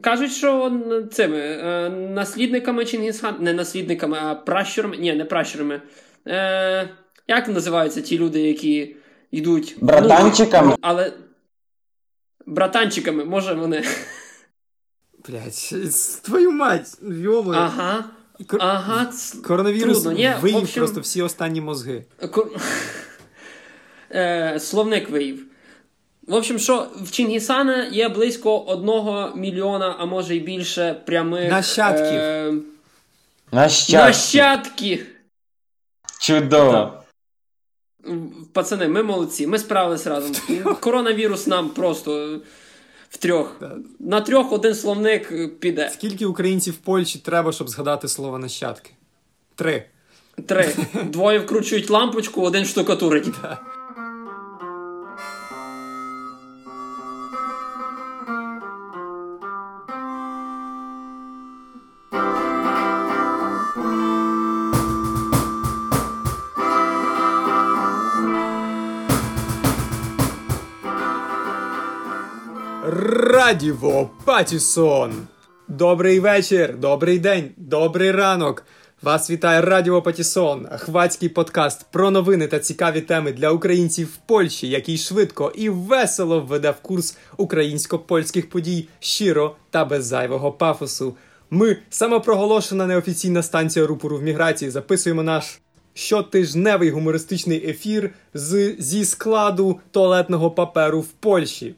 Кажуть, що цими е, наслідниками Чингісхан, не наслідниками, а пращурами. Ні, не пращурами. Е, Як називаються ті люди, які йдуть. Братанчиками? Ну, але. Братанчиками, може вони. Блять, твою мать, йомо. Ага. Кор... Ага, Коронавірус виїв общем... просто всі останні мозги. Кор... Е, Словник виїв. В общем, що в Чингісана є близько одного мільйона, а може й більше прямих нащадків. Е... Нащадки. Нащадки. Чудово. Так. Пацани, ми молодці, ми справились разом. Коронавірус нам просто в трьох. На трьох один словник піде. Скільки українців в Польщі треба, щоб згадати слово нащадки? Три. Три. Двоє вкручують лампочку, один штукатурить. Радіво Патісон! Добрий вечір, добрий день, добрий ранок. Вас вітає Радіо Патісон, хвацький подкаст про новини та цікаві теми для українців в Польщі, який швидко і весело введе в курс українсько-польських подій щиро та без зайвого пафосу. Ми самопроголошена неофіційна станція рупору в міграції. Записуємо наш щотижневий гумористичний ефір з, зі складу туалетного паперу в Польщі.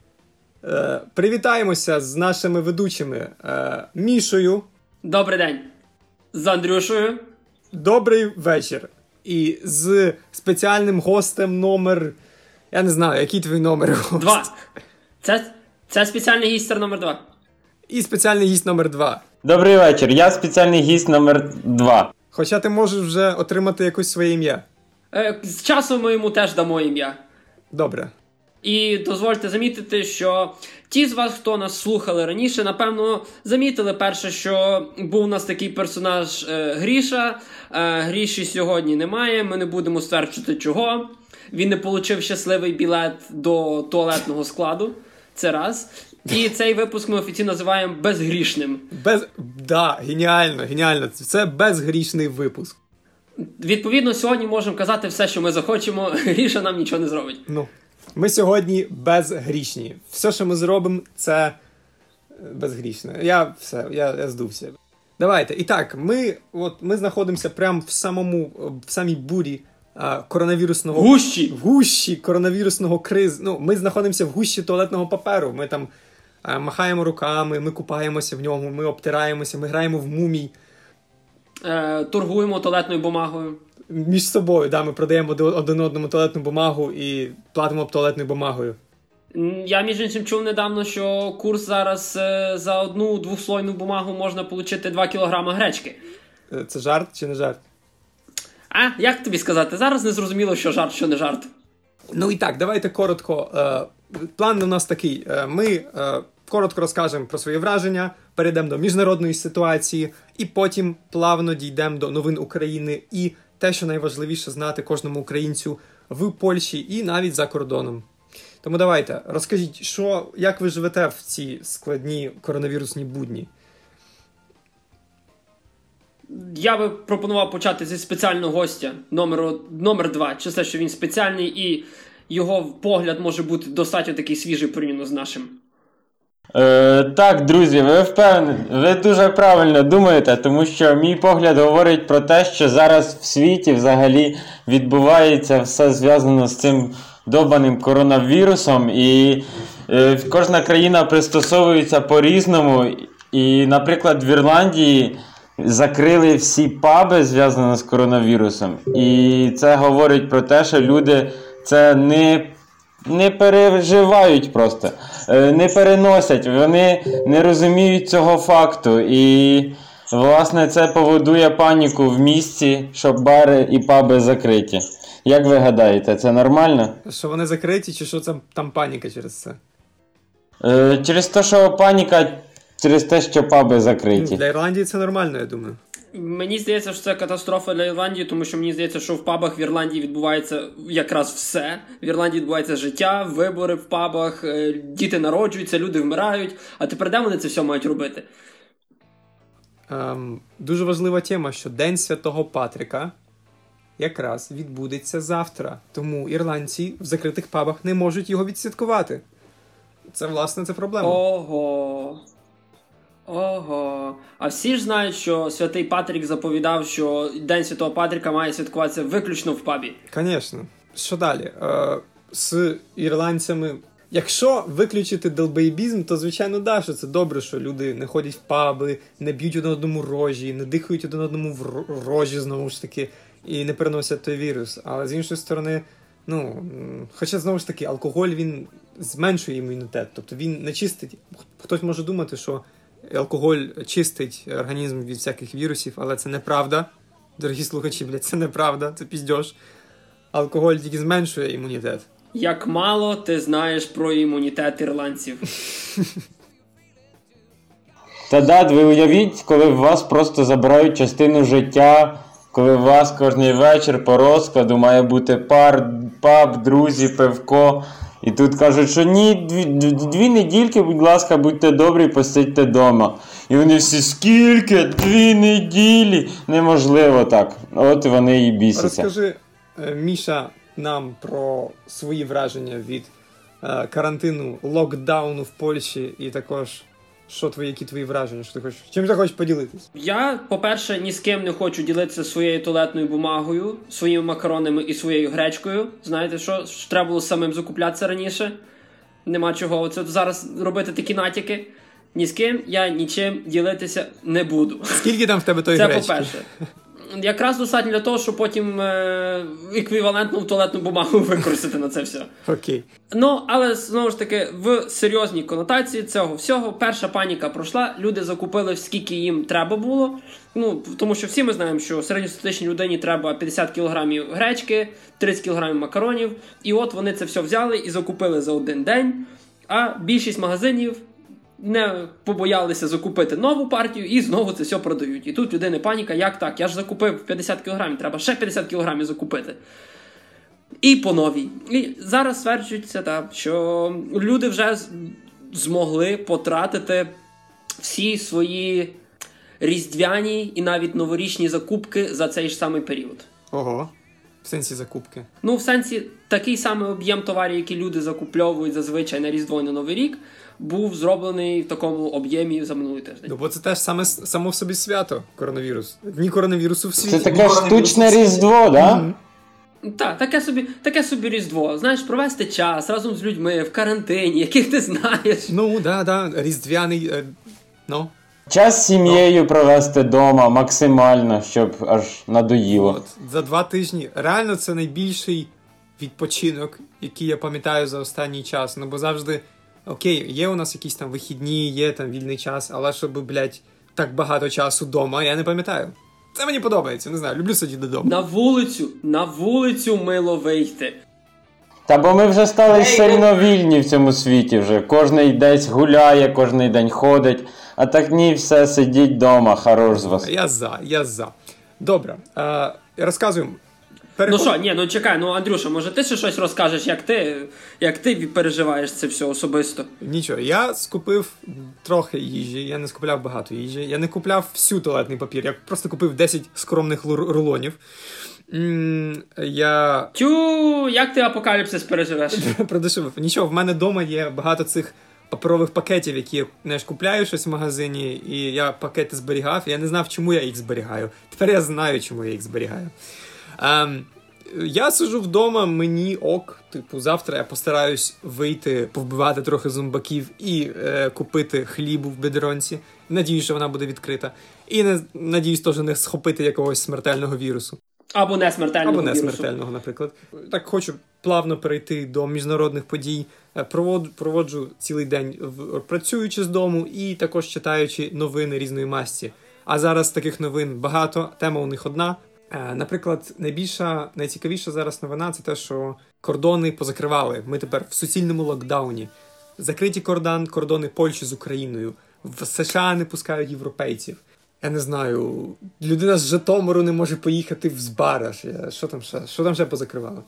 Е, Привітаємося з нашими ведучими е, Мішою. Добрий день. З Андрюшою. Добрий вечір. І з спеціальним гостем номер. Я не знаю, який твій номер? Два. Це це спеціальний гість номер два. І спеціальний гість номер два. Добрий вечір. Я спеціальний гість номер два. Хоча ти можеш вже отримати якось своє ім'я. Е, З часом ми йому теж дамо ім'я. Добре. І дозвольте замітити, що ті з вас, хто нас слухали раніше, напевно, замітили перше, що був у нас такий персонаж е, Гріша. Е, Гріші сьогодні немає. Ми не будемо стверджувати, чого. Він не отримав щасливий білет до туалетного складу. Це раз. І цей випуск ми офіційно називаємо безгрішним. Без да, геніально, геніально. Це безгрішний випуск. Відповідно, сьогодні можемо казати все, що ми захочемо. Гріша нам нічого не зробить. Ну. Ми сьогодні безгрішні. Все, що ми зробимо, це е, безгрішне. Я все, я я здувся. Давайте. І так, ми от, ми знаходимося прямо в самому в самій бурі а, коронавірусного гущі в гущі коронавірусного криз. Ну, Ми знаходимося в гущі туалетного паперу. Ми там а, махаємо руками, ми купаємося в ньому, ми обтираємося, ми граємо в мумій. Е, Торгуємо туалетною бумагою між собою. Да, Ми продаємо один одному туалетну бумагу і платимо туалетною бумагою. Я, між іншим, чув недавно, що курс зараз е, за одну двохслойну бумагу можна отримати 2 кг гречки. Е, це жарт чи не жарт? А, як тобі сказати? Зараз не зрозуміло, що жарт, що не жарт. Ну і так, давайте коротко. Е, план у нас такий. Ми коротко розкажемо про свої враження, перейдемо до міжнародної ситуації, і потім плавно дійдемо до новин України і те, що найважливіше знати кожному українцю в Польщі і навіть за кордоном. Тому давайте розкажіть, що, як ви живете в ці складні коронавірусні будні? Я би пропонував почати зі спеціального гостя номер, номер два. Через те, що він спеціальний і його погляд може бути достатньо такий свіжий порівняно з нашим. Е, Так, друзі, ви впевнені, ви дуже правильно думаєте, тому що мій погляд говорить про те, що зараз в світі взагалі відбувається все зв'язано з цим добаним коронавірусом, і е, кожна країна пристосовується по-різному. І, наприклад, в Ірландії закрили всі паби зв'язані з коронавірусом. І це говорить про те, що люди це не не переживають просто, е, не переносять, вони не розуміють цього факту. І, власне, це поводує паніку в місті, щоб бари і паби закриті. Як ви гадаєте, це нормально? Що вони закриті, чи що це там паніка через це? Е, Через те, що паніка, через те, що паби закриті. Для Ірландії це нормально, я думаю. Мені здається, що це катастрофа для Ірландії, тому що мені здається, що в пабах в Ірландії відбувається якраз все. В Ірландії відбувається життя, вибори в пабах, е, діти народжуються, люди вмирають. А тепер де вони це все мають робити? Ем, дуже важлива тема, що День Святого Патрика якраз відбудеться завтра. Тому ірландці в закритих пабах не можуть його відсвяткувати. Це, власне, це проблема. Ого. Ого. А всі ж знають, що святий Патрік заповідав, що День Святого Патріка має святкуватися виключно в пабі. Звісно. Що далі? Е, з ірландцями. Якщо виключити долбейбізм, то звичайно да, що це добре, що люди не ходять в паби, не б'ють один одному рожі, не дихають один одному в рожі знову ж таки, і не переносять той вірус. Але з іншої сторони, ну хоча знову ж таки, алкоголь він зменшує імунітет, тобто він не чистить. Хтось може думати, що алкоголь чистить організм від всяких вірусів, але це неправда. Дорогі слухачі, блядь, це неправда, це піздьош. Алкоголь тільки зменшує імунітет. Як мало ти знаєш про імунітет ірландців. Та дад, ви уявіть, коли в вас просто забирають частину життя, коли у вас кожний вечір по розкладу має бути пар, паб, друзі, пивко. І тут кажуть, що ні, дві, дві, недільки, будь ласка, будьте добрі, посидьте вдома. І вони всі скільки? Дві неділі? Неможливо так. От вони і бісяться. Розкажи, е, Міша, нам про свої враження від е, карантину, локдауну в Польщі, і також що твої, які твої враження, що ти хочеш, чим ти хочеш поділитись? Я, по-перше, ні з ким не хочу ділитися своєю туалетною бумагою, своїми макаронами і своєю гречкою. Знаєте, що, треба було самим закуплятися раніше. Нема чого. Це зараз робити такі натяки. Ні з ким я нічим ділитися не буду. Скільки там в тебе тої Це гречки? по-перше. Якраз достатньо для того, щоб потім е- еквівалентну туалетну бумагу використати на це все. Окей. Ну, але знову ж таки, в серйозній конотації цього всього перша паніка пройшла. Люди закупили скільки їм треба було. Ну тому що всі ми знаємо, що середньостатичній людині треба 50 кілограмів гречки, 30 кілограмів макаронів. І от вони це все взяли і закупили за один день. А більшість магазинів не побоялися закупити нову партію і знову це все продають. І тут людини паніка, як так? Я ж закупив 50 кілограмів, треба ще 50 кілограмів закупити. І по новій. І зараз стверджується, так, що люди вже змогли потратити всі свої різдвяні і навіть новорічні закупки за цей ж самий період. Ого. В сенсі закупки. Ну, в сенсі, такий самий об'єм товарів, які люди закупльовують зазвичай на Різдво і на Новий рік, був зроблений в такому об'ємі за минулий тиждень. Ну, бо це теж саме само в собі свято коронавірус. Дні коронавірусу в світі. Це таке штучне різдво, да? Мгм. Так, таке собі, таке собі Різдво. Знаєш, провести час разом з людьми в карантині, яких ти знаєш. Ну, да, да, різдвяний. е, Ну, Час з сім'єю провести вдома максимально, щоб аж надоїло. От, за два тижні. Реально, це найбільший відпочинок, який я пам'ятаю за останній час. Ну, бо завжди, окей, є у нас якісь там вихідні, є там вільний час, але щоб, блядь, так багато часу вдома, я не пам'ятаю. Це мені подобається, не знаю, люблю сидіти додому. На вулицю, на вулицю мило вийти. Та бо ми вже стали сильно вільні в цьому світі вже. Кожний десь гуляє, кожний день ходить. А так ні, все, сидіть вдома, хорош з вас. Я за, я за. Добре, е, розказуємо. Ну що, ні, ну чекай, ну Андрюша, може ти ще щось розкажеш, як ти, як ти переживаєш це все особисто? Нічого, я скупив трохи їжі, я не скупляв багато їжі. Я не купляв всю туалетний папір, я просто купив 10 скромних рулонів. Я Тю, як ти апокаліпсис переживеш? продешевив. Нічого, в мене вдома є багато цих паперових пакетів, які я знаєш, купляю щось в магазині, і я пакети зберігав. Я не знав, чому я їх зберігаю. Тепер я знаю, чому я їх зберігаю. Ем, я сижу вдома, мені ок. Типу, завтра я постараюсь вийти, повбивати трохи зомбаків і е, купити хлібу в бедронці. Надіюсь, що вона буде відкрита. І не надіюсь, теж не схопити якогось смертельного вірусу. Або не смертельного Або не вірусу. смертельного, наприклад. Так хочу плавно перейти до міжнародних подій. Е, Проводжу, проводжу цілий день в працюючи з дому і також читаючи новини різної масті. А зараз таких новин багато. Тема у них одна. Е, Наприклад, найбільша, найцікавіша зараз новина це те, що кордони позакривали. Ми тепер в суцільному локдауні. Закриті кордон, кордони Польщі з Україною. В США не пускають європейців. я не знаю, людина з Житомиру не може поїхати в Збараж. Що там ще? Що там ще позакривало?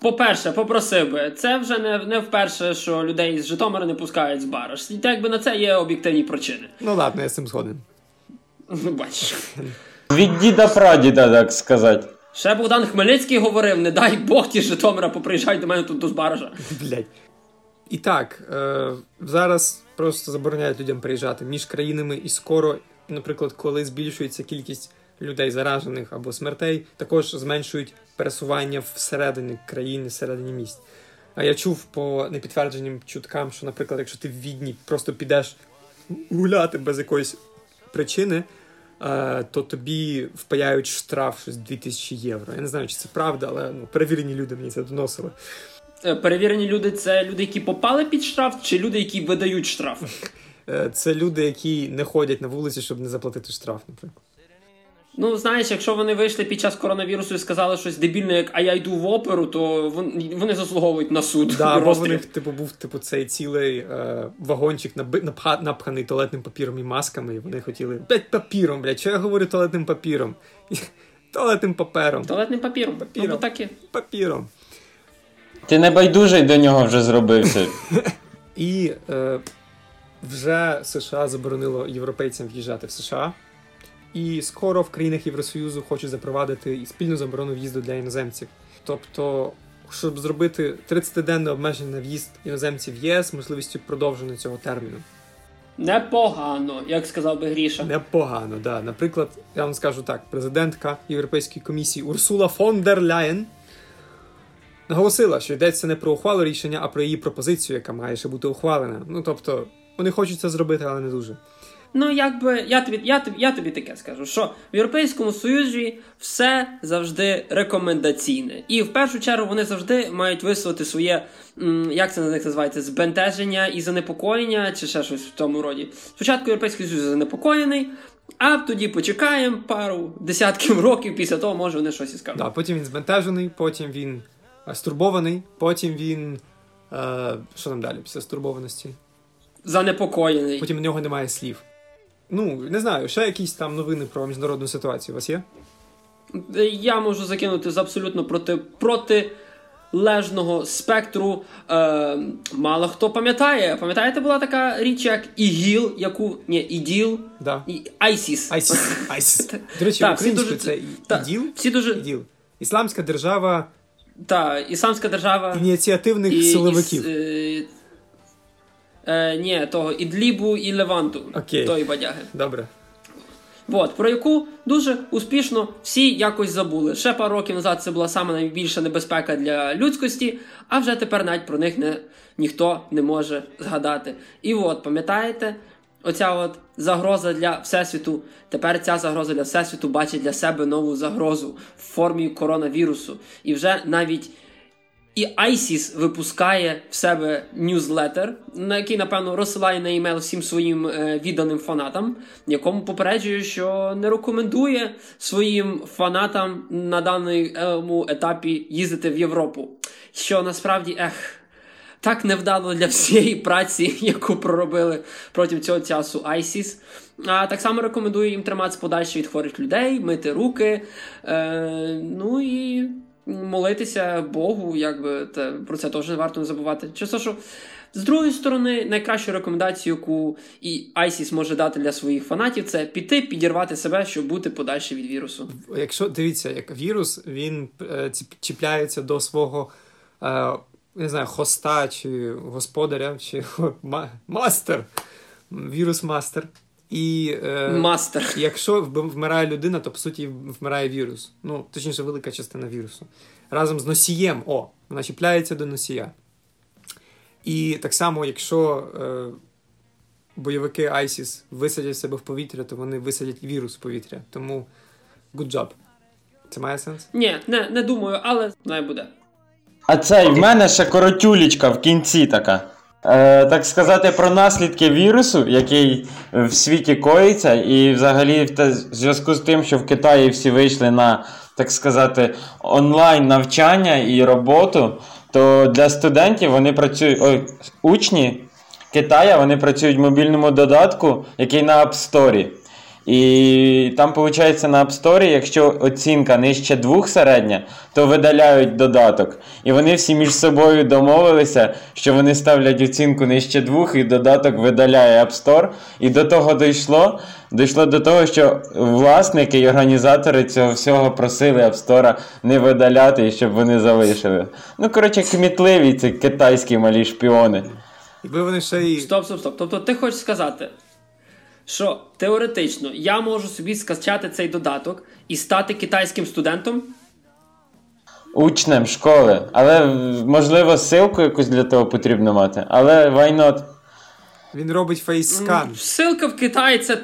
По-перше, попросив би, це вже не, не вперше, що людей з Житомира не пускають з бараш. І так якби на це є об'єктивні причини. Ну ладно, я з цим згоден. Ну, бачиш. Від діда прадіда, так сказати. Ще Богдан Хмельницький говорив: не дай Бог ті з Житомира поприїжджають до мене тут до Збаража. Блять. І так, е, зараз просто забороняють людям приїжджати між країнами, і скоро, наприклад, коли збільшується кількість людей заражених або смертей, також зменшують пересування всередині країни, всередині міст. А я чув по непідтвердженим чуткам, що, наприклад, якщо ти в Відні просто підеш гуляти без якоїсь причини, то тобі впаяють штраф щось 2000 євро. Я не знаю, чи це правда, але ну, перевірені люди мені це доносили. Е, Перевірені люди це люди, які попали під штраф, чи люди, які видають штрафи. Е, Це люди, які не ходять на вулиці, щоб не заплатити штраф, наприклад. Ну, знаєш, якщо вони вийшли під час коронавірусу і сказали щось дебільне, як а я йду в оперу, то вони заслуговують на суд. Да, і або в них типу був типу цей цілий е, вагончик напха, напханий туалетним папіром і масками, і вони хотіли. Блять, папіром, блять, що я говорю туалетним папіром? Туалетним папером. Туалетним папіром. Папіром. Ну, бо так і. Папіром. Ти не байдужий до нього вже зробився. І е, вже США заборонило європейцям в'їжджати в США. І скоро в країнах Євросоюзу хочуть запровадити і спільну заборону в'їзду для іноземців. Тобто, щоб зробити 30-денне обмеження на в'їзд іноземців в єС, можливістю продовження цього терміну. Непогано, як сказав би Гріша. Непогано, да. Наприклад, я вам скажу так: президентка Європейської комісії Урсула фон дер Ляєн наголосила, що йдеться не про ухвалу рішення, а про її пропозицію, яка має ще бути ухвалена. Ну тобто, вони хочуть це зробити, але не дуже. Ну, якби я тобі, я тобі, я тобі таке скажу, що в Європейському Союзі все завжди рекомендаційне. І в першу чергу вони завжди мають висловити своє, як це на них називається, збентеження і занепокоєння, чи ще щось в тому роді. Спочатку Європейський Союз занепокоєний, а тоді почекаємо пару десятків років, після того може вони щось і скажуть. Да, потім він збентежений, потім він е, стурбований, потім він. Е, що там далі після стурбованості? Занепокоєний. Потім в нього немає слів. Ну, не знаю, ще якісь там новини про міжнародну ситуацію у вас є? Я можу закинути з абсолютно проти, протилежного спектру. Е, мало хто пам'ятає. Пам'ятаєте, була така річ, як ІГІЛ, яку. Ні, ІДІЛ, Да. і ISIS. Айсіс. Айсіс. До речі, Так, українською дуже- це так, іділ? Всі дуже. Іділ. Ісламська держава Та, Ісламська держава. ініціативних і- силовиків. і, е, ні, того Ідлібу і Леванту. Окей. Тої бадяги. Добре. От, про яку дуже успішно всі якось забули. Ще пару років назад це була саме найбільша небезпека для людськості, а вже тепер навіть про них не, ніхто не може згадати. І от, пам'ятаєте, оця от загроза для Всесвіту. Тепер ця загроза для Всесвіту бачить для себе нову загрозу в формі коронавірусу. І вже навіть і ISIS випускає в себе ньюзлетер, на який, напевно, розсилає на емейл всім своїм е, відданим фанатам, якому попереджує, що не рекомендує своїм фанатам на даному етапі їздити в Європу. Що насправді, ех, так невдало для всієї праці, яку проробили протягом цього часу ISIS. А так само рекомендую їм триматися подальше від хворих людей, мити руки. Е, ну і молитися Богу, якби та, про це теж варто не забувати. Чисто, що з другої сторони, найкращу рекомендацію, яку і ISIS може дати для своїх фанатів, це піти, підірвати себе, щоб бути подальше від вірусу. Якщо дивіться, як вірус, він е, чіпляється до свого е, не знаю, хоста чи господаря, чи ма- мастер. Вірус мастер. І е, Мастер. якщо вмирає людина, то по суті вмирає вірус. Ну, точніше, велика частина вірусу. Разом з носієм, о, вона чіпляється до носія. І так само, якщо е, бойовики ISIS висадять себе в повітря, то вони висадять вірус в повітря. Тому good job. Це має сенс? Ні, не, не думаю, але не буде. А цей, в мене ще коротюлічка в кінці така. Е, так сказати, про наслідки вірусу, який в світі коїться, і взагалі в зв'язку з тим, що в Китаї всі вийшли на, так сказати, онлайн навчання і роботу, то для студентів вони працюють, ой, учні Китая вони працюють в мобільному додатку, який на App Store. І там, виходить, на App Store, якщо оцінка нижче двох середня, то видаляють додаток. І вони всі між собою домовилися, що вони ставлять оцінку нижче двох, і додаток видаляє App Store. І до того дійшло. Дійшло до того, що власники і організатори цього всього просили App Store не видаляти і щоб вони залишили. Ну, коротше, кмітливі ці китайські малі шпіони. Якби вони ще й. Стоп, стоп, стоп. Тобто ти хочеш сказати, що теоретично я можу собі скачати цей додаток і стати китайським студентом? Учнем школи. Але, можливо, ссылку якусь для того потрібно мати. Але why not? Він робить фейскан. Силка в Китаї це.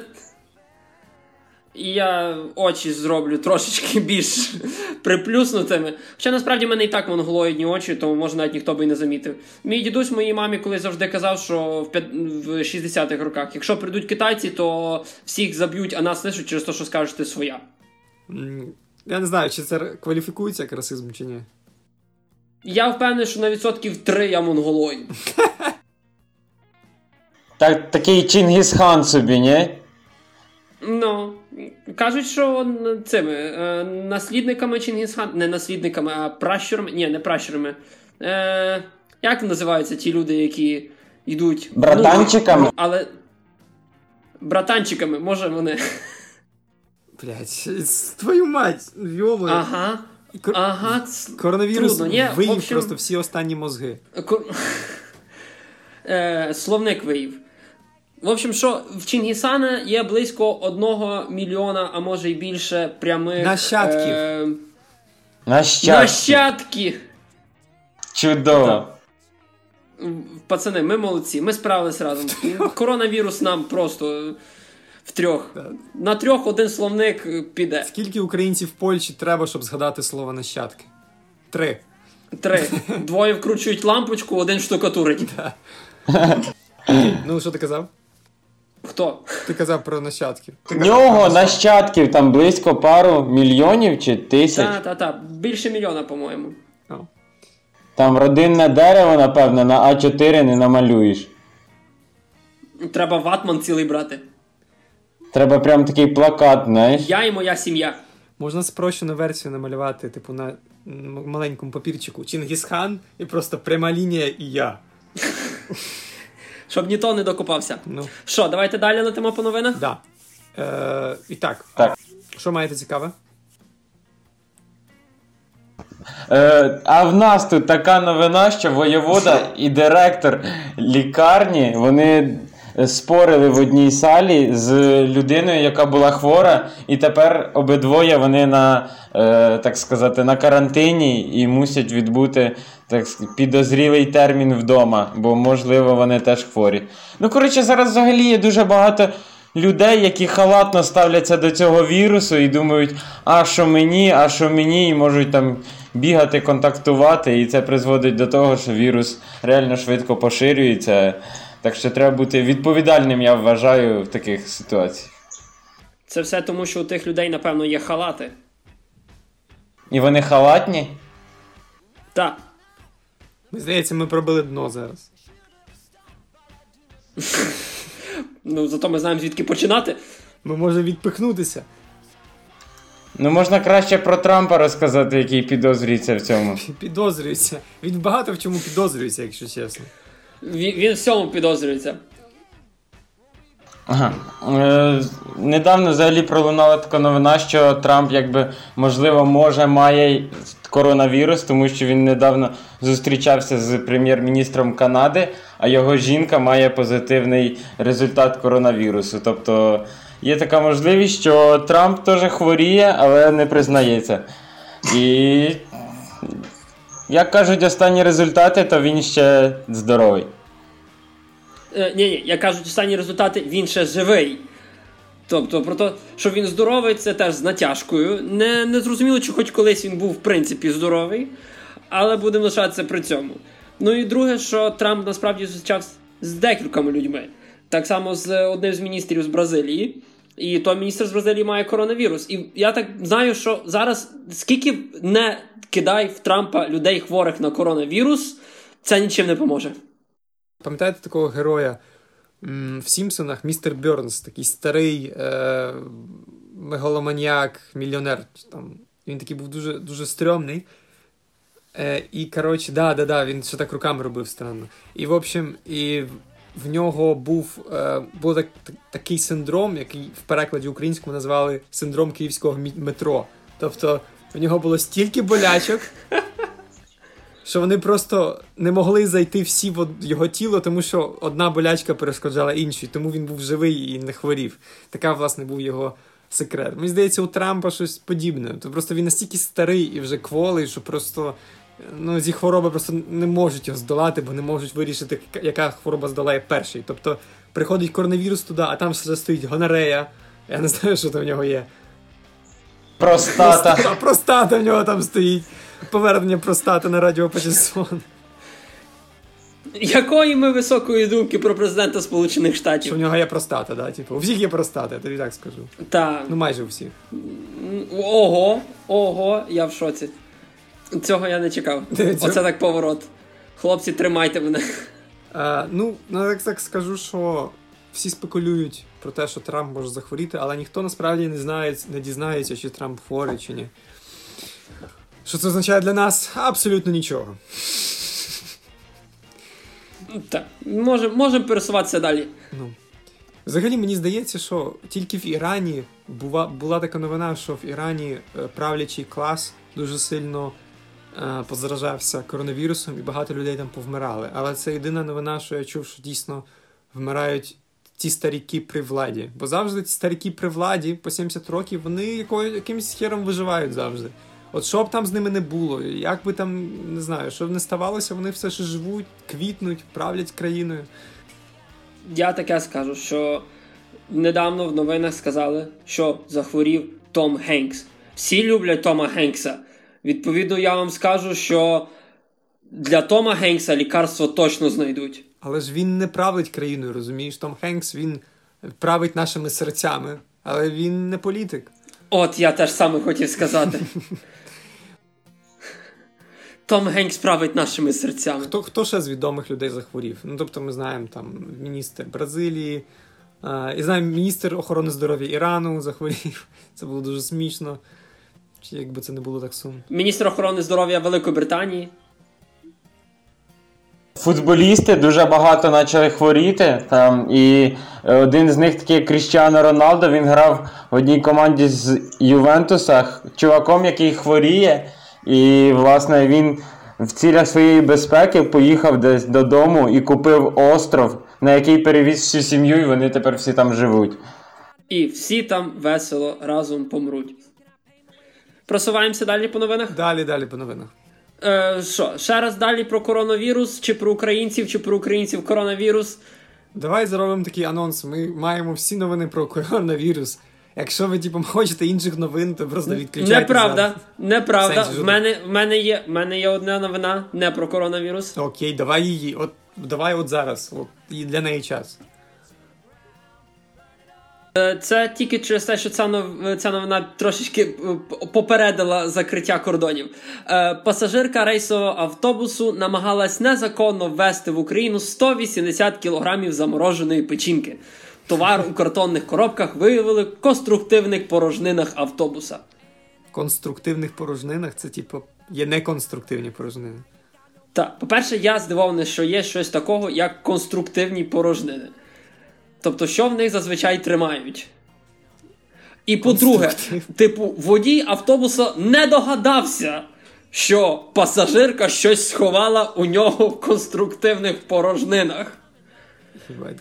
І я очі зроблю трошечки більш приплюснутими. Хоча насправді в мене і так монголоїдні очі, тому може навіть ніхто би і не замітив. Мій дідусь моїй мамі колись завжди казав, що в, п'ят- в 60-х роках, якщо прийдуть китайці, то всіх заб'ють, а нас лишуть через те, що скажеш ти своя. Я не знаю, чи це кваліфікується як расизм чи ні. Я впевнений, що на відсотків 3 я монголоїд. Так, такий Чингісхан собі, ні? Ну, кажуть, що цими е, наслідниками Чингісхан, не наслідниками, а пращурами. Ні, не пращурами. Е, як називаються ті люди, які йдуть. Братанчиками? Ну, але. Братанчиками, може вони. Блять, твою мать, йомо. Ага. Кор- Ага. Коронавірус Трудно, виїв общем- просто всі останні мозги. Ко- Е, словник виїв. В общем, що в Чингісана є близько одного мільйона, а може й більше прямих Нащадків. Е, Нащадки. нащадки. Чудово. Пацани, ми молодці, ми справились разом. Коронавірус нам просто в трьох. На трьох один словник піде. Скільки українців в Польщі треба, щоб згадати слово нащадки? Три. Три. Двоє вкручують лампочку, один штукатурить. Ну, що ти казав? Хто? Ти казав про нащадків. В нього нащадків там близько пару мільйонів чи тисяч. Та, та, та. Більше мільйона, по-моєму. Там родинне дерево, напевно, на А4 не намалюєш. Треба ватман цілий брати. Треба прям такий плакат, знаєш. Я і моя сім'я. Можна спрощену версію намалювати, типу, на маленькому папірчику. Чингісхан і просто пряма лінія і я. Щоб ніхто не докопався. Ну, Що, давайте далі летимо по новинах? да. Е, і так. Так. Що маєте цікаве? Е, а в нас тут така новина, що воєвода і директор лікарні вони спорили в одній салі з людиною, яка була хвора, і тепер обидвоє вони на, е, так сказати, на карантині і мусять відбути так, підозрілий термін вдома, бо, можливо, вони теж хворі. Ну, коротше, зараз взагалі є дуже багато людей, які халатно ставляться до цього вірусу і думають, а що мені, а що мені, і можуть там бігати, контактувати, і це призводить до того, що вірус реально швидко поширюється. Так що треба бути відповідальним, я вважаю, в таких ситуаціях. Це все тому, що у тих людей, напевно, є халати. І вони халатні. Так. Мені здається, ми пробили дно зараз. Ну, зато ми знаємо, звідки починати. Ми можемо відпихнутися. Ну, можна краще про Трампа розказати, який підозрюється в цьому. Підозрюється. Він багато в чому підозрюється, якщо чесно. Він, він всьому підозрюється. Ага. Е, недавно взагалі пролунала така новина, що Трамп, якби, можливо, може, має коронавірус, тому що він недавно зустрічався з прем'єр-міністром Канади, а його жінка має позитивний результат коронавірусу. Тобто є така можливість, що Трамп теж хворіє, але не признається. І, як кажуть останні результати, то він ще здоровий. Е, ні, ні, як кажуть останні результати, він ще живий. Тобто, про те, що він здоровий, це теж з натяжкою. Не, не зрозуміло, чи хоч колись він був в принципі здоровий, але будемо лишатися при цьому. Ну і друге, що Трамп насправді зустрічався з декількома людьми. Так само з одним з міністрів з Бразилії. І той міністр з Бразилії має коронавірус. І я так знаю, що зараз скільки не кидай в Трампа людей хворих на коронавірус, це нічим не поможе. Пам'ятаєте такого героя в Сімпсонах містер Бьорнс, такий старий е, мегаломаніак, мільйонер. Там. Він такий був дуже, дуже стрьомний. Е, і, коротше, да, да, да, він ще так руками робив странно. І, в общем, і в нього був, е, був так, так, такий синдром, який в перекладі українському назвали синдром київського метро. Тобто, в нього було стільки болячок, що вони просто не могли зайти всі в його тіло, тому що одна болячка перешкоджала іншій, тому він був живий і не хворів. Така, власне, був його секрет. Мені здається, у Трампа щось подібне. То просто він настільки старий і вже кволий, що просто. Ну, ці хвороби просто не можуть його здолати, бо не можуть вирішити, яка хвороба здолає перший. Тобто приходить коронавірус туди, а там все стоїть гонорея. Я не знаю, що там в нього є. Простата. Проста- Простата в нього там стоїть. Повернення простати на радіо Патісон. Якої ми високої думки про президента Сполучених Штатів? Що в нього є простата, да? Типу, у всіх є простата, я тобі так скажу. Та Ну майже у всіх. ого, ого, я в шоці. Цього я не чекав. Оце так поворот. Хлопці, тримайте мене. Е, ну, ну так, так скажу, що всі спекулюють про те, що Трамп може захворіти, але ніхто насправді не знає, не дізнається, чи Трамп хворий, чи ні. Що це означає для нас? Абсолютно нічого. Так, можемо можем пересуватися далі. Ну. Взагалі мені здається, що тільки в Ірані була, була така новина, що в Ірані е, правлячий клас дуже сильно е, позаражався коронавірусом і багато людей там повмирали. Але це єдина новина, що я чув, що дійсно вмирають ті старіки при владі. Бо завжди ці старіки при владі по 70 років вони якою, якимось хером виживають завжди. От що б там з ними не було, як би там не знаю, що б не ставалося, вони все ще живуть, квітнуть, правлять країною. Я таке скажу, що недавно в новинах сказали, що захворів Том Генкс. Всі люблять Тома Генкса. Відповідно, я вам скажу, що для Тома Генкса лікарство точно знайдуть. Але ж він не править країною, розумієш? Том Хенкс він править нашими серцями, але він не політик. От я теж саме хотів сказати. Том Генкс править нашими серцями. Хто, хто ще з відомих людей захворів? Ну, тобто, ми знаємо там міністр Бразилії, а, і знаємо міністр охорони здоров'я Ірану захворів. Це було дуже смішно. Чи якби це не було так сумно. Міністр охорони здоров'я Великої Британії. Футболісти дуже багато почали хворіти. Там, і е, один з них такий Кріщано Роналдо, він грав в одній команді з Ювентуса, чуваком, який хворіє. І, власне, він в цілях своєї безпеки поїхав десь додому і купив остров, на який перевіз всю сім'ю, і вони тепер всі там живуть. І всі там весело разом помруть. Просуваємося далі по новинах. Далі, далі по новинах. Е, що, ще раз далі про коронавірус, чи про українців, чи про українців коронавірус. Давай зробимо такий анонс. Ми маємо всі новини про коронавірус. Якщо ви типу, хочете інших новин, то просто відключайте. Неправда, зараз. неправда. Сенсі, В мене, в, мене є, в мене є одна новина не про коронавірус. Окей, давай її. От давай от зараз. От і для неї час. Е, Це тільки через те, що ця, нов... ця новина трошечки е, попередила закриття кордонів. Е, Пасажирка рейсового автобусу намагалась незаконно ввести в Україну 180 кілограмів замороженої печінки. Товар у картонних коробках виявили в конструктивних порожнинах автобуса. конструктивних порожнинах це, типу, є неконструктивні порожнини. Так, по-перше, я здивований, що є щось такого, як конструктивні порожнини. Тобто, що в них зазвичай тримають. І по-друге, типу, водій автобуса не догадався, що пасажирка щось сховала у нього в конструктивних порожнинах.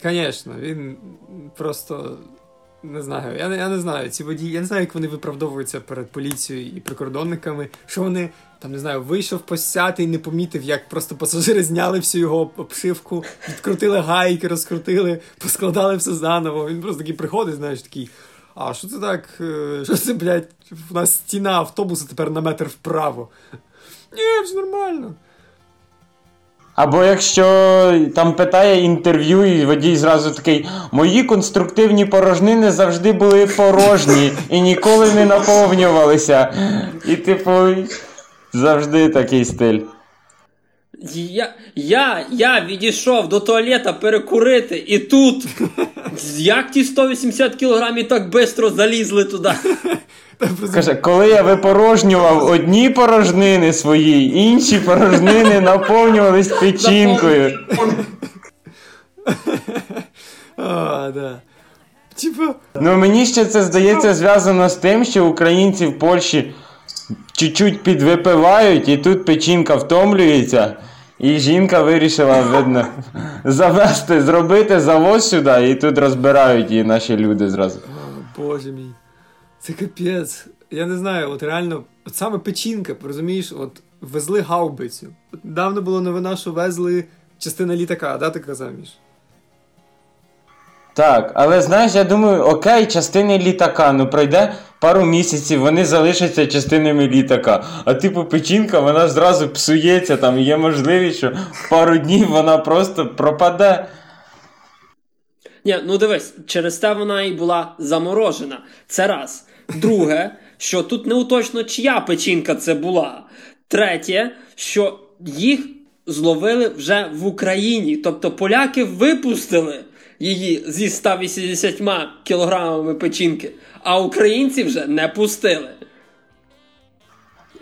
Звісно, він просто не знаю. Я, не- я не знаю, ці водії, я не знаю, як вони виправдовуються перед поліцією і прикордонниками, що вони там не знаю, вийшов посяти і не помітив, як просто пасажири зняли всю його обшивку, відкрутили гайки, розкрутили, поскладали все заново. Він просто такий приходить, знаєш, такий. А що це так? е, Що це, блядь, у нас стіна автобуса тепер на метр вправо. Ні, все нормально. Або якщо там питає інтерв'ю, і водій зразу такий: мої конструктивні порожнини завжди були порожні і ніколи не наповнювалися. І, типу, завжди такий стиль. Я я, я відійшов до туалета перекурити, і тут як ті 180 кілограмів так швидко залізли туди. Каже, коли я випорожнював одні порожнини свої, інші порожнини наповнювались печінкою. А, да. Типа. Ну мені ще це здається зв'язано з тим, що українці в Польщі чуть-чуть підвипивають, і тут печінка втомлюється. І жінка вирішила, видно, завести, зробити завоз сюди, і тут розбирають її наші люди зразу. О, Боже мій. Це капець. Я не знаю, от реально, от саме печінка, розумієш, от везли гаубицю. От недавно було новина, що везли частина літака, да, ти казав, Міш? Так, але знаєш, я думаю, окей, частини літака, ну пройде пару місяців, вони залишаться частинами літака. А типу печінка, вона зразу псується, там є можливість, що в пару днів вона просто пропаде. Ні, ну дивись, через те вона і була заморожена. Це раз. Друге, що тут не уточно, чия печінка це була. Третє, що їх зловили вже в Україні. Тобто поляки випустили її зі 180 кілограмами печінки, а українці вже не пустили.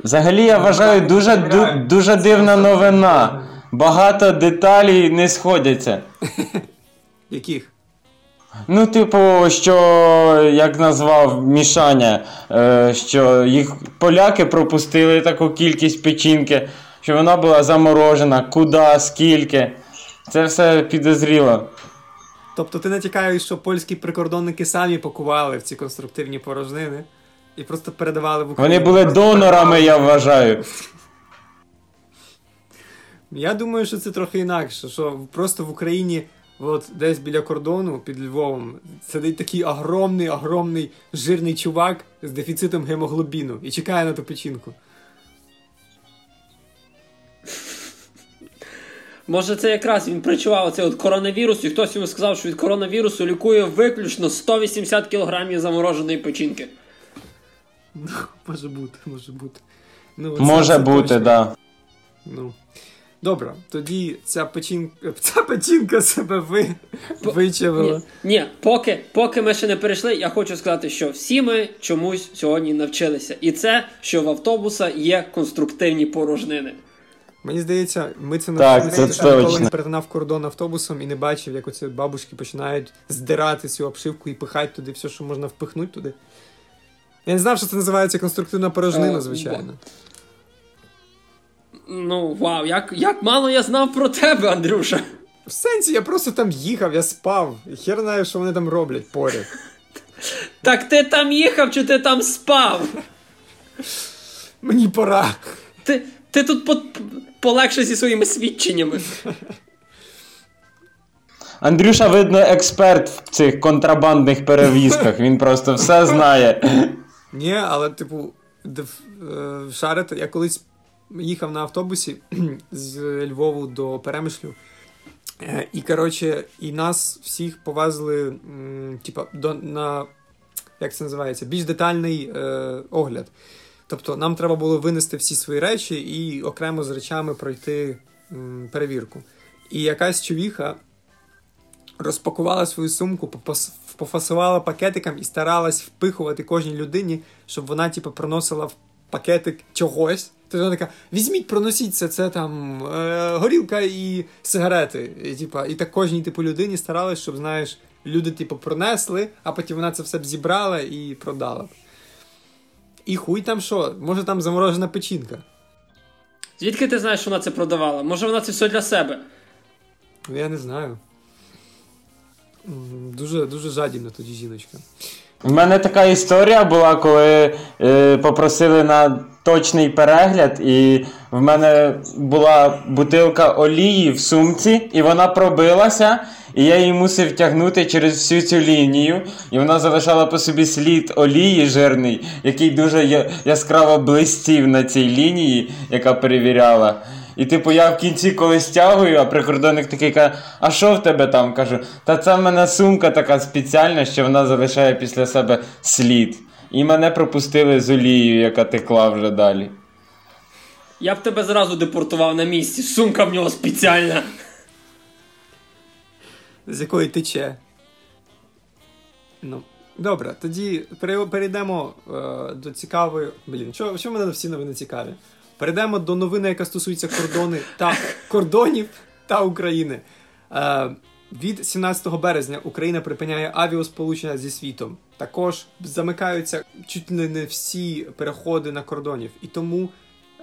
Взагалі, я вважаю, дуже, ду- дуже дивна новина. Багато деталей не сходяться. Яких? Ну, типу, що як назвав Мішаня, е, що їх поляки пропустили таку кількість печінки, що вона була заморожена, куди, скільки. Це все підозріло. Тобто ти натякаєш, що польські прикордонники самі пакували в ці конструктивні порожнини і просто передавали в Україну. Вони були донорами, я вважаю. Я думаю, що це трохи інакше, що просто в Україні, от десь біля кордону під Львовом, сидить такий огромний, огромний жирний чувак з дефіцитом гемоглобіну і чекає на ту печінку. Може, це якраз він причував цей от коронавірус, і хтось йому сказав, що від коронавірусу лікує виключно 180 кілограмів замороженої печінки. Ну, може бути, може бути. Ну, це- Може це бути, точно. да. Ну. Добре, тоді ця печінка, ця печінка себе ви, вичавила. Ні, ні, поки, поки ми ще не перейшли, я хочу сказати, що всі ми чомусь сьогодні навчилися. І це, що в автобуса є конструктивні порожнини. Мені здається, ми це Так, навчилися, ніколи не перетинав кордон автобусом і не бачив, як оці бабушки починають здирати цю обшивку і пихати туди все, що можна впихнути туди. Я не знав, що це називається конструктивна порожнина, Е, звичайно. Ну, вау, як, як мало я знав про тебе, Андрюша. В сенсі, я просто там їхав, я спав. Хер знає, що вони там роблять поряд. Так ти там їхав, чи ти там спав? Мені пора. Ти, ти тут по, полегше зі своїми свідченнями. Андрюша, видно, експерт в цих контрабандних перевізках. Він просто все знає. Ні, але, типу, е, шарите, я колись їхав на автобусі з Львову до Перемишлю. Е, І, коротше, і нас всіх повезли, типа, до, на, як це називається, більш детальний е, огляд. Тобто нам треба було винести всі свої речі і окремо з речами пройти м, перевірку. І якась човіха розпакувала свою сумку, пофасувала пакетикам і старалась впихувати кожній людині, щоб вона, типу, проносила в пакетик чогось. Тобто вона така: візьміть, проносіть це, це там е, горілка і сигарети. І, типу, і так кожній типу людині старалась, щоб, знаєш, люди, типу, пронесли, а потім вона це все б зібрала і продала. І хуй там що, може там заморожена печінка. Звідки ти знаєш, що вона це продавала? Може вона це все для себе? Ну, я не знаю. Дуже, дуже жадібна тоді жіночка. У мене така історія була, коли е, попросили на точний перегляд, і в мене була бутилка олії в сумці, і вона пробилася, і я її мусив тягнути через всю цю лінію, і вона залишала по собі слід олії жирний, який дуже яскраво блистів на цій лінії, яка перевіряла. І типу я в кінці коли стягую, а прикордонник такий каже, а що в тебе там? Кажу, та це в мене сумка така спеціальна, що вона залишає після себе слід. І мене пропустили з олією, яка текла вже далі. Я б тебе зразу депортував на місці. Сумка в нього спеціальна. З якої тече. Ну, добре, тоді перейдемо е, до цікавої. Блін, що, що мене всі новини цікаві? Перейдемо до новини, яка стосується кордони та кордонів та України. Е, від 17 березня Україна припиняє авіасполучення зі світом. Також замикаються чуть ли не всі переходи на кордонів, і тому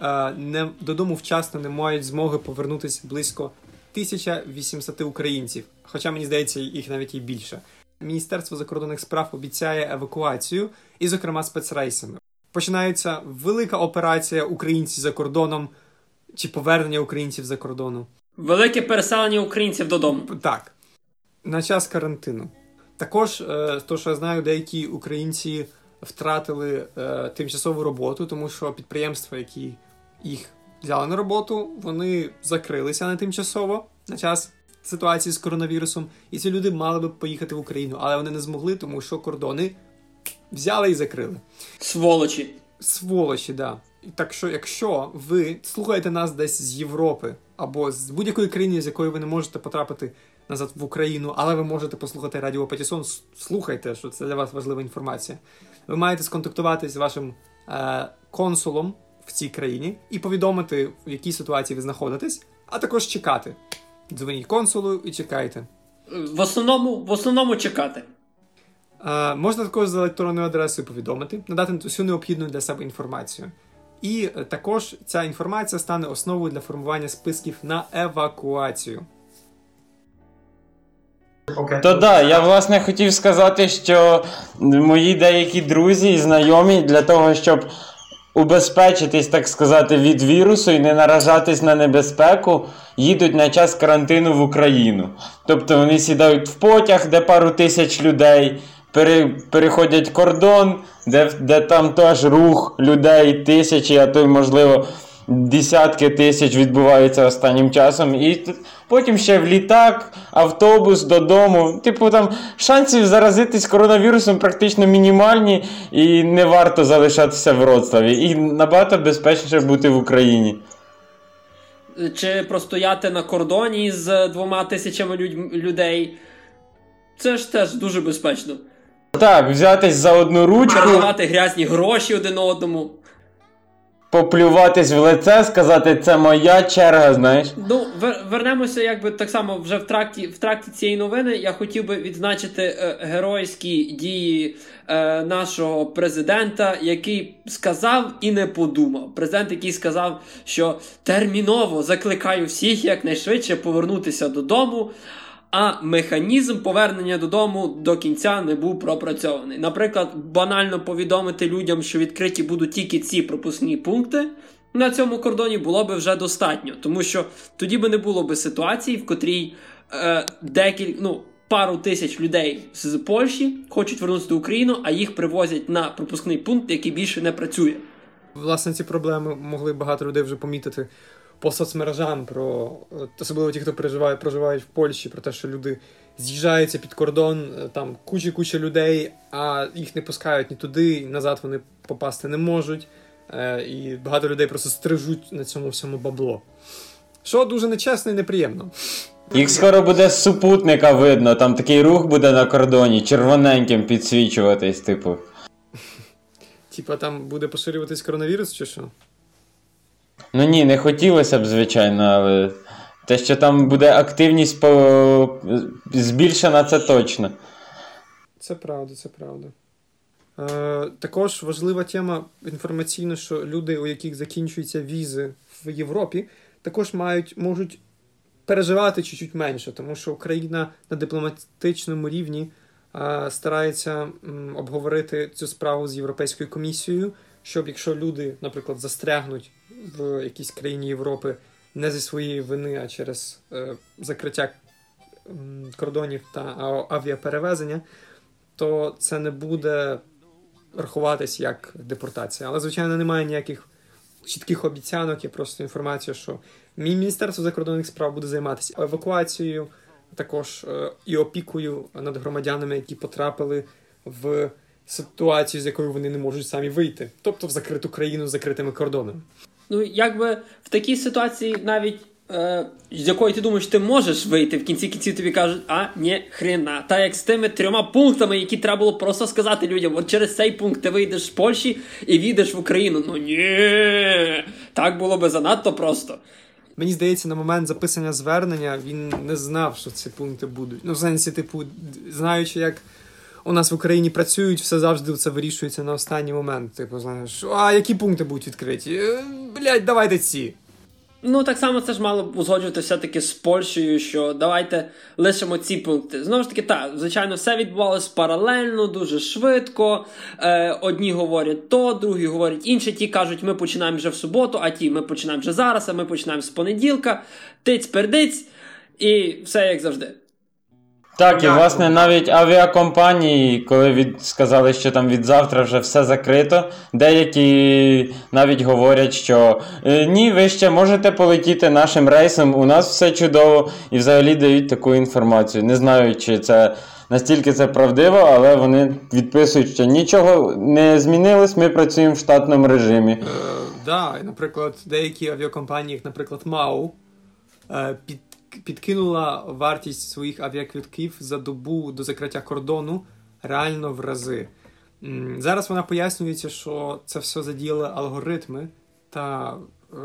е, не додому вчасно не мають змоги повернутися близько 1800 українців. Хоча мені здається, їх навіть і більше. Міністерство закордонних справ обіцяє евакуацію, і, зокрема, спецрейсами. Починається велика операція українців за кордоном чи повернення українців за кордону. Велике переселення українців додому. Так. На час карантину. Також, е, то, що я знаю, деякі українці втратили е, тимчасову роботу, тому що підприємства, які їх взяли на роботу, вони закрилися на тимчасово на час ситуації з коронавірусом. І ці люди мали би поїхати в Україну, але вони не змогли, тому що кордони взяли і закрили. Сволочі. Сволочі, да. Так що, якщо ви слухаєте нас десь з Європи або з будь-якої країни, з якої ви не можете потрапити назад в Україну, але ви можете послухати Радіо Патісон, слухайте, що це для вас важлива інформація. Ви маєте сконтактувати з вашим е, консулом в цій країні і повідомити, в якій ситуації ви знаходитесь, а також чекати. Дзвоніть консулу і чекайте. В основному, в основному чекати. Можна також за електронною адресою повідомити, надати всю необхідну для себе інформацію. І е, також ця інформація стане основою для формування списків на евакуацію. Okay. То да, я власне хотів сказати, що мої деякі друзі і знайомі для того, щоб убезпечитись, так сказати, від вірусу і не наражатись на небезпеку, їдуть на час карантину в Україну. Тобто вони сідають в потяг, де пару тисяч людей, пере, переходять кордон, де де там теж рух людей, тисячі, а то й можливо десятки тисяч відбувається останнім часом. І потім ще в літак, автобус додому. Типу, там шансів заразитись коронавірусом практично мінімальні, і не варто залишатися в Вроцлаві. І набагато безпечніше бути в Україні. Чи простояти на кордоні з двома тисячами людей. Це ж теж дуже безпечно. Так, взятись за одну ручку. Передавати грязні гроші один одному поплюватись в лице, сказати, це моя черга, знаєш. Ну, вернемося, якби так само вже в тракті в тракті цієї новини. Я хотів би відзначити е, геройські дії е, нашого президента, який сказав і не подумав. Президент, який сказав, що терміново закликаю всіх якнайшвидше повернутися додому а механізм повернення додому до кінця не був пропрацьований. Наприклад, банально повідомити людям, що відкриті будуть тільки ці пропускні пункти. На цьому кордоні було би вже достатньо, тому що тоді би не було би ситуації, в котрій е, декілька ну, пару тисяч людей з Польщі хочуть вернутися до України, а їх привозять на пропускний пункт, який більше не працює. Власне, ці проблеми могли багато людей вже помітити по соцмережам, про особливо ті, хто переживає, проживають в Польщі, про те, що люди з'їжджаються під кордон, е, там куча-куча людей, а їх не пускають ні туди, ні назад вони попасти не можуть. Е, і багато людей просто стрижуть на цьому всьому бабло. Що дуже нечесно і неприємно. Їх скоро буде з супутника видно, там такий рух буде на кордоні, червоненьким підсвічуватись, типу. Типа там буде поширюватись коронавірус, чи що? Ну ні, не хотілося б, звичайно, але те, що там буде активність по... збільшена, це точно. Це правда, це правда. Е, Також важлива тема інформаційна, що люди, у яких закінчуються візи в Європі, також мають, можуть переживати чуть-чуть менше, тому що Україна на дипломатичному рівні е, старається м, обговорити цю справу з Європейською комісією, щоб якщо люди, наприклад, застрягнуть в якійсь країні Європи не зі своєї вини, а через е, закриття кордонів та авіаперевезення, то це не буде рахуватись як депортація. Але, звичайно, немає ніяких чітких обіцянок, є просто інформація, що Міністерство закордонних справ буде займатися евакуацією, також е, і опікою над громадянами, які потрапили в ситуацію, з якою вони не можуть самі вийти, тобто в закриту країну з закритими кордонами. Ну, якби в такій ситуації навіть. Е, з якої ти думаєш, ти можеш вийти, в кінці кінці тобі кажуть, а ні, хрена. Та як з тими трьома пунктами, які треба було просто сказати людям, от через цей пункт ти вийдеш з Польщі і війдеш в Україну. Ну ні, так було би занадто просто. Мені здається, на момент записання звернення він не знав, що ці пункти будуть. Ну, в сенсі, типу, знаючи, як у нас в Україні працюють, все завжди це вирішується на останній момент. Типу, знаєш, а які пункти будуть відкриті? Е, Блять, давайте ці. Ну, так само це ж мало б узгоджувати все-таки з Польщею, що давайте лишимо ці пункти. Знову ж таки, так, звичайно, все відбувалося паралельно, дуже швидко. Е, Одні говорять то, другі говорять інше. Ті кажуть, ми починаємо вже в суботу, а ті ми починаємо вже зараз, а ми починаємо з понеділка, тиць-пердиць, і все як завжди. Так, і власне навіть авіакомпанії, коли від сказали, що там від завтра вже все закрито, деякі навіть говорять, що «Е, ні, ви ще можете полетіти нашим рейсом, у нас все чудово, і взагалі дають таку інформацію. Не знаю, чи це настільки це правдиво, але вони відписують, що нічого не змінилось, ми працюємо в штатному режимі. Е, да, наприклад, деякі авіакомпанії, як, наприклад, МАУ, е, під підкинула вартість своїх авіаквитків за добу до закриття кордону реально в рази. Зараз вона пояснюється, що це все задіяли алгоритми, та е,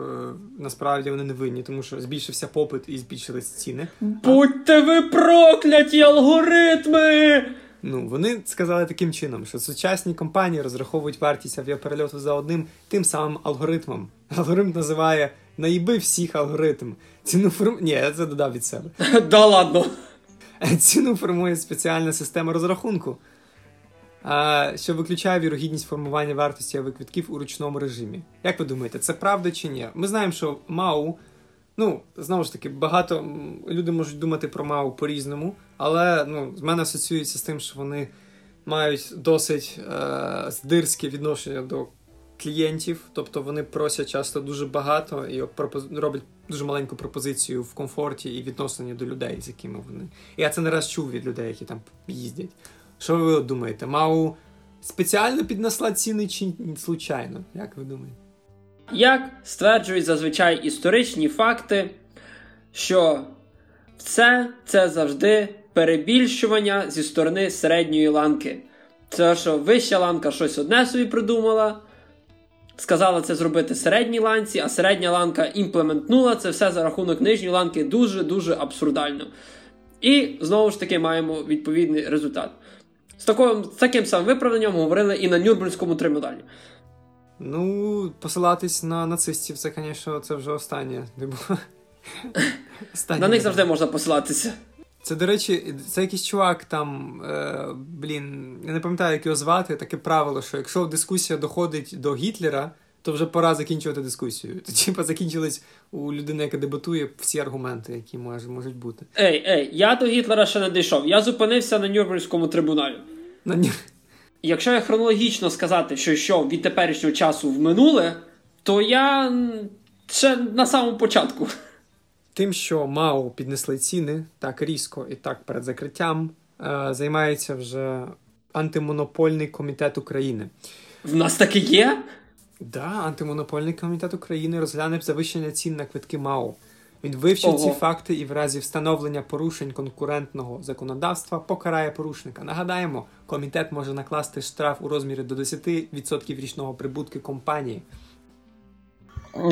насправді вони не винні, тому що збільшився попит і збільшились ціни. Будьте ви прокляті алгоритми! Ну, вони сказали таким чином, що сучасні компанії розраховують вартість авіаперельоту за одним тим самим алгоритмом. Алгоритм називає наїби всіх алгоритм. Ціну форм... Ні, я це додав від себе. Да ладно. Ціну формує спеціальна система розрахунку, що виключає вірогідність формування вартості авіаквитків у ручному режимі. Як ви думаєте, це правда чи ні? Ми знаємо, що МАУ, ну, знову ж таки, багато люди можуть думати про МАУ по-різному, але ну, з мене асоціюється з тим, що вони мають досить е, здирське відношення до клієнтів, тобто вони просять часто дуже багато і роблять дуже маленьку пропозицію в комфорті і відношенні до людей, з якими вони. Я це не раз чув від людей, які там їздять. Що ви думаєте? Мау спеціально піднесла ціни чи случайно? Як ви думаєте? Як стверджують зазвичай історичні факти, що все це завжди перебільшування зі сторони середньої ланки. Це що вища ланка щось одне собі придумала, сказала це зробити середній ланці, а середня ланка імплементнула це все за рахунок нижньої ланки дуже-дуже абсурдально. І знову ж таки маємо відповідний результат. З таким, з таким самим виправданням говорили і на Нюрнберзькому трибуналі. Ну, посилатись на нацистів, це, звісно, це вже останнє. останнє. На них завжди можна посилатися. Це, до речі, це якийсь чувак там, е, блін, я не пам'ятаю, як його звати, таке правило, що якщо дискусія доходить до Гітлера, то вже пора закінчувати дискусію. Типа закінчились у людини, яка дебатує всі аргументи, які може, можуть бути. Ей, ей, я до Гітлера ще не дійшов. Я зупинився на Нюрнберзькому трибуналі. На Ню... Якщо я хронологічно сказати, що йшов від теперішнього часу в минуле, то я ще на самому початку. Тим, що МАУ піднесли ціни так різко і так перед закриттям, е, займається вже антимонопольний комітет України. В нас таки є? Да, антимонопольний комітет України розгляне завищення цін на квитки МАУ. Він вивчить ці факти і в разі встановлення порушень конкурентного законодавства покарає порушника. Нагадаємо, комітет може накласти штраф у розмірі до 10% річного прибутку компанії.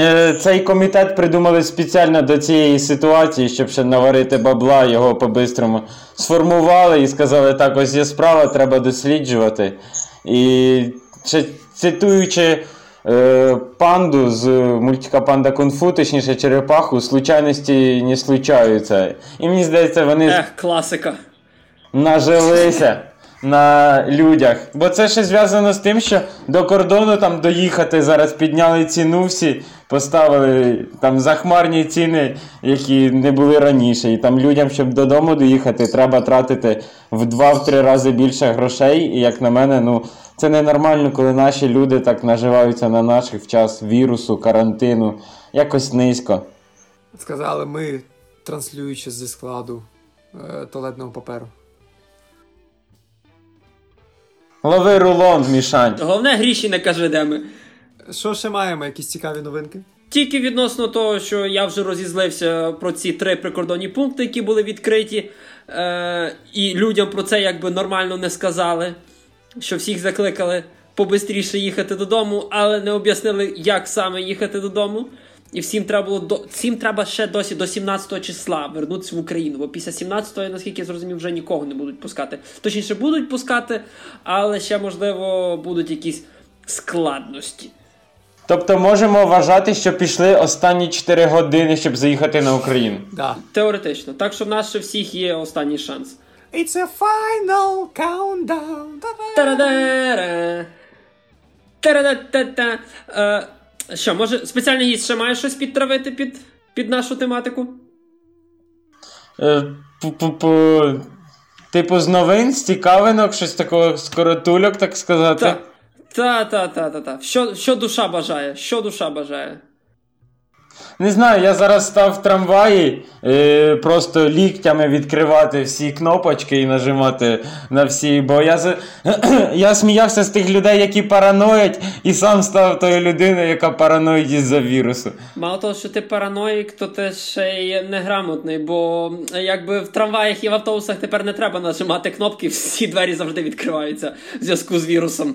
Е, цей комітет придумали спеціально до цієї ситуації, щоб ще наварити бабла, його по-бистрому сформували і сказали, так, ось є справа, треба досліджувати. І цитуючи е, панду з мультика Панда Кунг-фу, точніше черепаху, случайності не случаються. І мені здається, вони. Ех, класика. Нажилися на людях. Бо це ще зв'язано з тим, що до кордону там доїхати зараз підняли ціну всі, поставили там захмарні ціни, які не були раніше. І там людям, щоб додому доїхати, треба тратити в 2-3 рази більше грошей. І як на мене, ну це ненормально, коли наші люди так наживаються на наших в час вірусу, карантину. Якось низько. Сказали ми, транслюючи зі складу е, туалетного паперу. Лови рулон, Мішань. Головне, гріші не каже, де ми. Що ще маємо? Якісь цікаві новинки? Тільки відносно того, що я вже розізлився про ці три прикордонні пункти, які були відкриті, е- і людям про це якби нормально не сказали, що всіх закликали побистріше їхати додому, але не об'яснили, як саме їхати додому. І всім треба було до всім треба ще досі до 17 числа вернутися в Україну. Бо після 17-го, наскільки я зрозумів, вже нікого не будуть пускати. Точніше, будуть пускати, але ще можливо будуть якісь складності. Тобто можемо вважати, що пішли останні 4 години, щоб заїхати на Україну. Да. Теоретично. Так що в нас ще всіх є останній шанс. It's a final countdown. Тарадера. Тарадатата. Що, може, спеціальний гість ще має щось підтравити під, під нашу тематику? Е. Типу з новин, з цікавинок, щось такого скоротульок, так сказати. Та, та, та, та, та. Що, що душа бажає? Що душа бажає? Не знаю, я зараз став в трамваї, е, просто ліктями відкривати всі кнопочки і нажимати на всі. Бо я з- я сміявся з тих людей, які параноять, і сам став тою людиною, яка параноїть із-за вірусу. Мало того, що ти параноїк, то ти ще й неграмотний, бо е, якби в трамваях і в автобусах тепер не треба нажимати кнопки, всі двері завжди відкриваються в зв'язку з вірусом.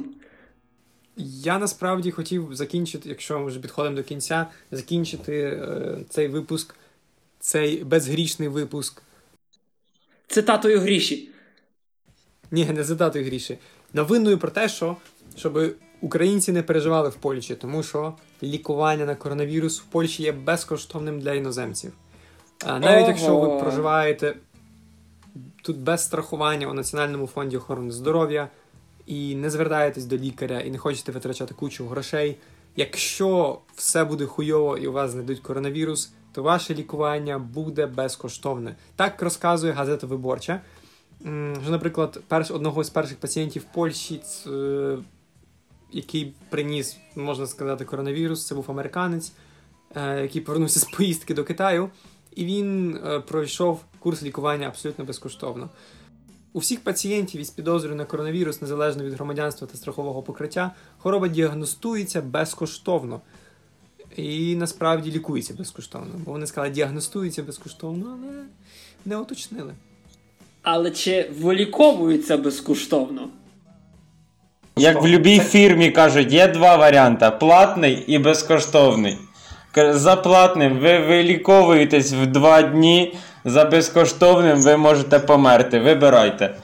Я насправді хотів закінчити, якщо ми вже підходимо до кінця, закінчити е, цей випуск, цей безгрішний випуск. Цитатою гріші. Ні, не задати гріші. Новиною про те, що щоб українці не переживали в Польщі, тому що лікування на коронавірус в Польщі є безкоштовним для іноземців. А навіть Ого. якщо ви проживаєте тут без страхування у Національному фонді охорони здоров'я і не звертаєтесь до лікаря і не хочете витрачати кучу грошей. Якщо все буде хуйово і у вас знайдуть коронавірус, то ваше лікування буде безкоштовне. Так розказує газета Виборча. Що, наприклад, перш, одного з перших пацієнтів в Польщі, е, який приніс, можна сказати, коронавірус, це був американець, е, який повернувся з поїздки до Китаю, і він е, пройшов курс лікування абсолютно безкоштовно. У всіх пацієнтів із підозрою на коронавірус, незалежно від громадянства та страхового покриття, хвороба діагностується безкоштовно. І насправді лікується безкоштовно. Бо вони сказали, діагностується безкоштовно, але не уточнили. Але чи виліковується безкоштовно? Як в будь-якій фірмі кажуть, є два варіанти: платний і безкоштовний. За платним ви виліковуєтесь в два дні, за безкоштовним ви можете померти. Вибирайте.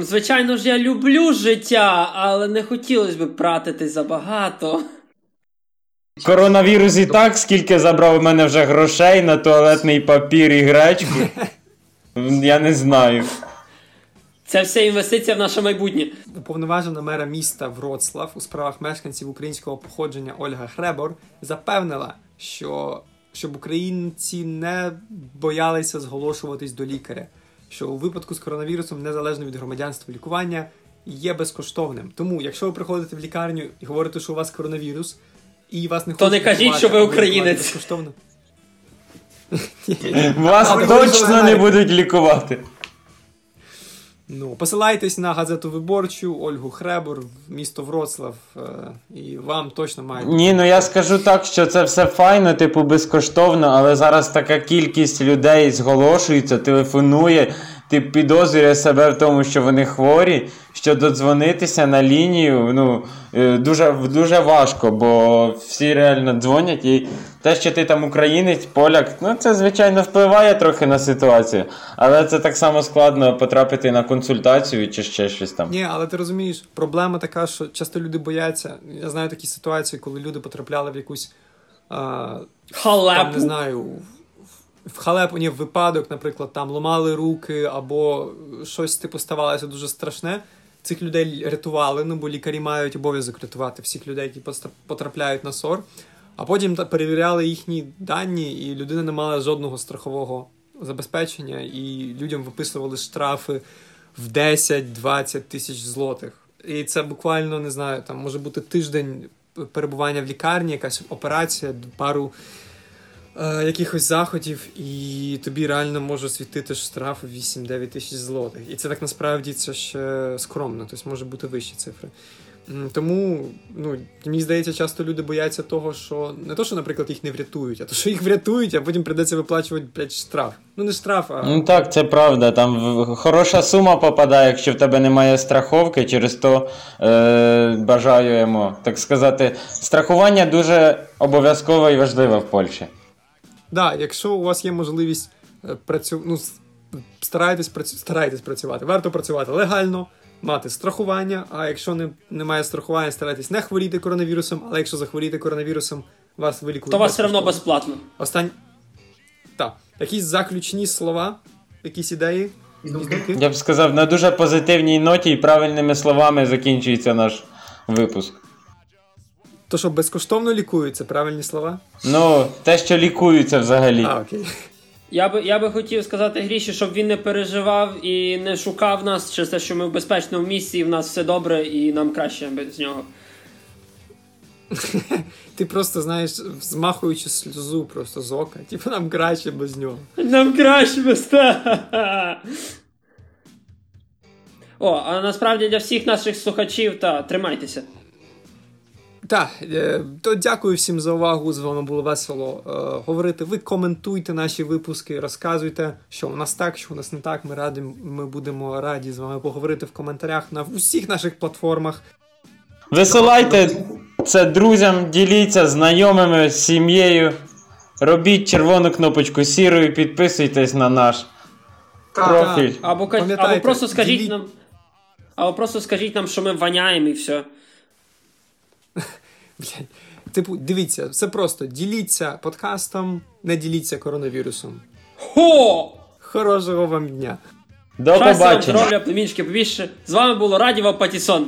Звичайно ж, я люблю життя, але не хотілося б пратити забагато. Коронавірус і так, скільки забрав у мене вже грошей на туалетний папір і гречку. Я не знаю. Це вся інвестиція в наше майбутнє. Уповноважена мера міста Вроцлав у справах мешканців українського походження Ольга Хребор запевнила, що щоб українці не боялися зголошуватись до лікаря, що у випадку з коронавірусом, незалежно від громадянства лікування, є безкоштовним. Тому, якщо ви приходите в лікарню і говорите, що у вас коронавірус, і вас не То не кажіть, лікувати, що ви українець. безкоштовно. Вас точно не будуть лікувати. Ну, посилайтесь на газету Виборчу, Ольгу Хребор, місто Вроцлав, е, і вам точно мають. Ні, ну я скажу так, що це все файно, типу безкоштовно, але зараз така кількість людей зголошується, телефонує, ти підозрює себе в тому, що вони хворі, що додзвонитися на лінію, ну е, дуже, дуже важко, бо всі реально дзвонять, і те, що ти там українець, поляк, ну це звичайно впливає трохи на ситуацію, але це так само складно потрапити на консультацію чи ще щось там. Ні, але ти розумієш, проблема така, що часто люди бояться. Я знаю такі ситуації, коли люди потрапляли в якусь а, там, Халепу. не знаю, в- в халепу, ні, в випадок, наприклад, там ламали руки або щось типу ставалося дуже страшне. Цих людей рятували, ну бо лікарі мають обов'язок рятувати всіх людей, які потрапляють на СОР. А потім та- перевіряли їхні дані, і людина не мала жодного страхового забезпечення, і людям виписували штрафи в 10-20 тисяч злотих. І це буквально не знаю, там може бути тиждень перебування в лікарні, якась операція, пару е, якихось заходів, і тобі реально може світити штраф 8-9 тисяч злотих. І це так насправді це ще скромно, тобто може бути вищі цифри. Тому, ну, мені здається, часто люди бояться того, що не то, що, наприклад, їх не врятують, а то, що їх врятують, а потім прийдеться виплачувати блядь, штраф. Ну, не штраф, а Ну так, це правда. Там хороша сума попадає, якщо в тебе немає страховки, через то е, бажаємо, так сказати, страхування дуже обов'язкове і важливе в Польщі. Да, якщо у вас є можливість е, працю... ну, старайтесь, працю... старайтесь працювати. Варто працювати легально, мати страхування. А якщо не, немає страхування, старайтесь не хворіти коронавірусом, але якщо захворіти коронавірусом, вас вилікують. То вас все одно безплатно. Остань... Так. Якісь заключні слова, якісь ідеї? Я б сказав, на дуже позитивній ноті і правильними словами закінчується наш випуск. То, що безкоштовно лікують, це правильні слова? Ну, те, що лікується взагалі. А, окей. Я би, я би хотів сказати Гріші, щоб він не переживав і не шукав нас через те, що ми в безпечному місці, і в нас все добре, і нам краще без нього. Ти просто знаєш, змахуючи сльозу просто з ока. Типу нам краще без нього. Нам краще без та. О, а насправді для всіх наших слухачів, та тримайтеся. Так, е, то дякую всім за увагу. З вами було весело е, говорити. Ви коментуйте наші випуски, розказуйте, що у нас так, що у нас не так. Ми раді, ми будемо раді з вами поговорити в коментарях на усіх наших платформах. Висилайте це друзям, діліться знайомими, сім'єю. Робіть червону кнопочку сірою, підписуйтесь на наш профіль. Або, або просто скажіть діліть- нам. Або просто скажіть нам, що ми воняємо і все. Блядь. Типу, дивіться, це просто діліться подкастом, не діліться коронавірусом. Хо! Хорошого вам дня! До побачення. здоров'я, племінчики побільше. З вами було Радіва Патісон.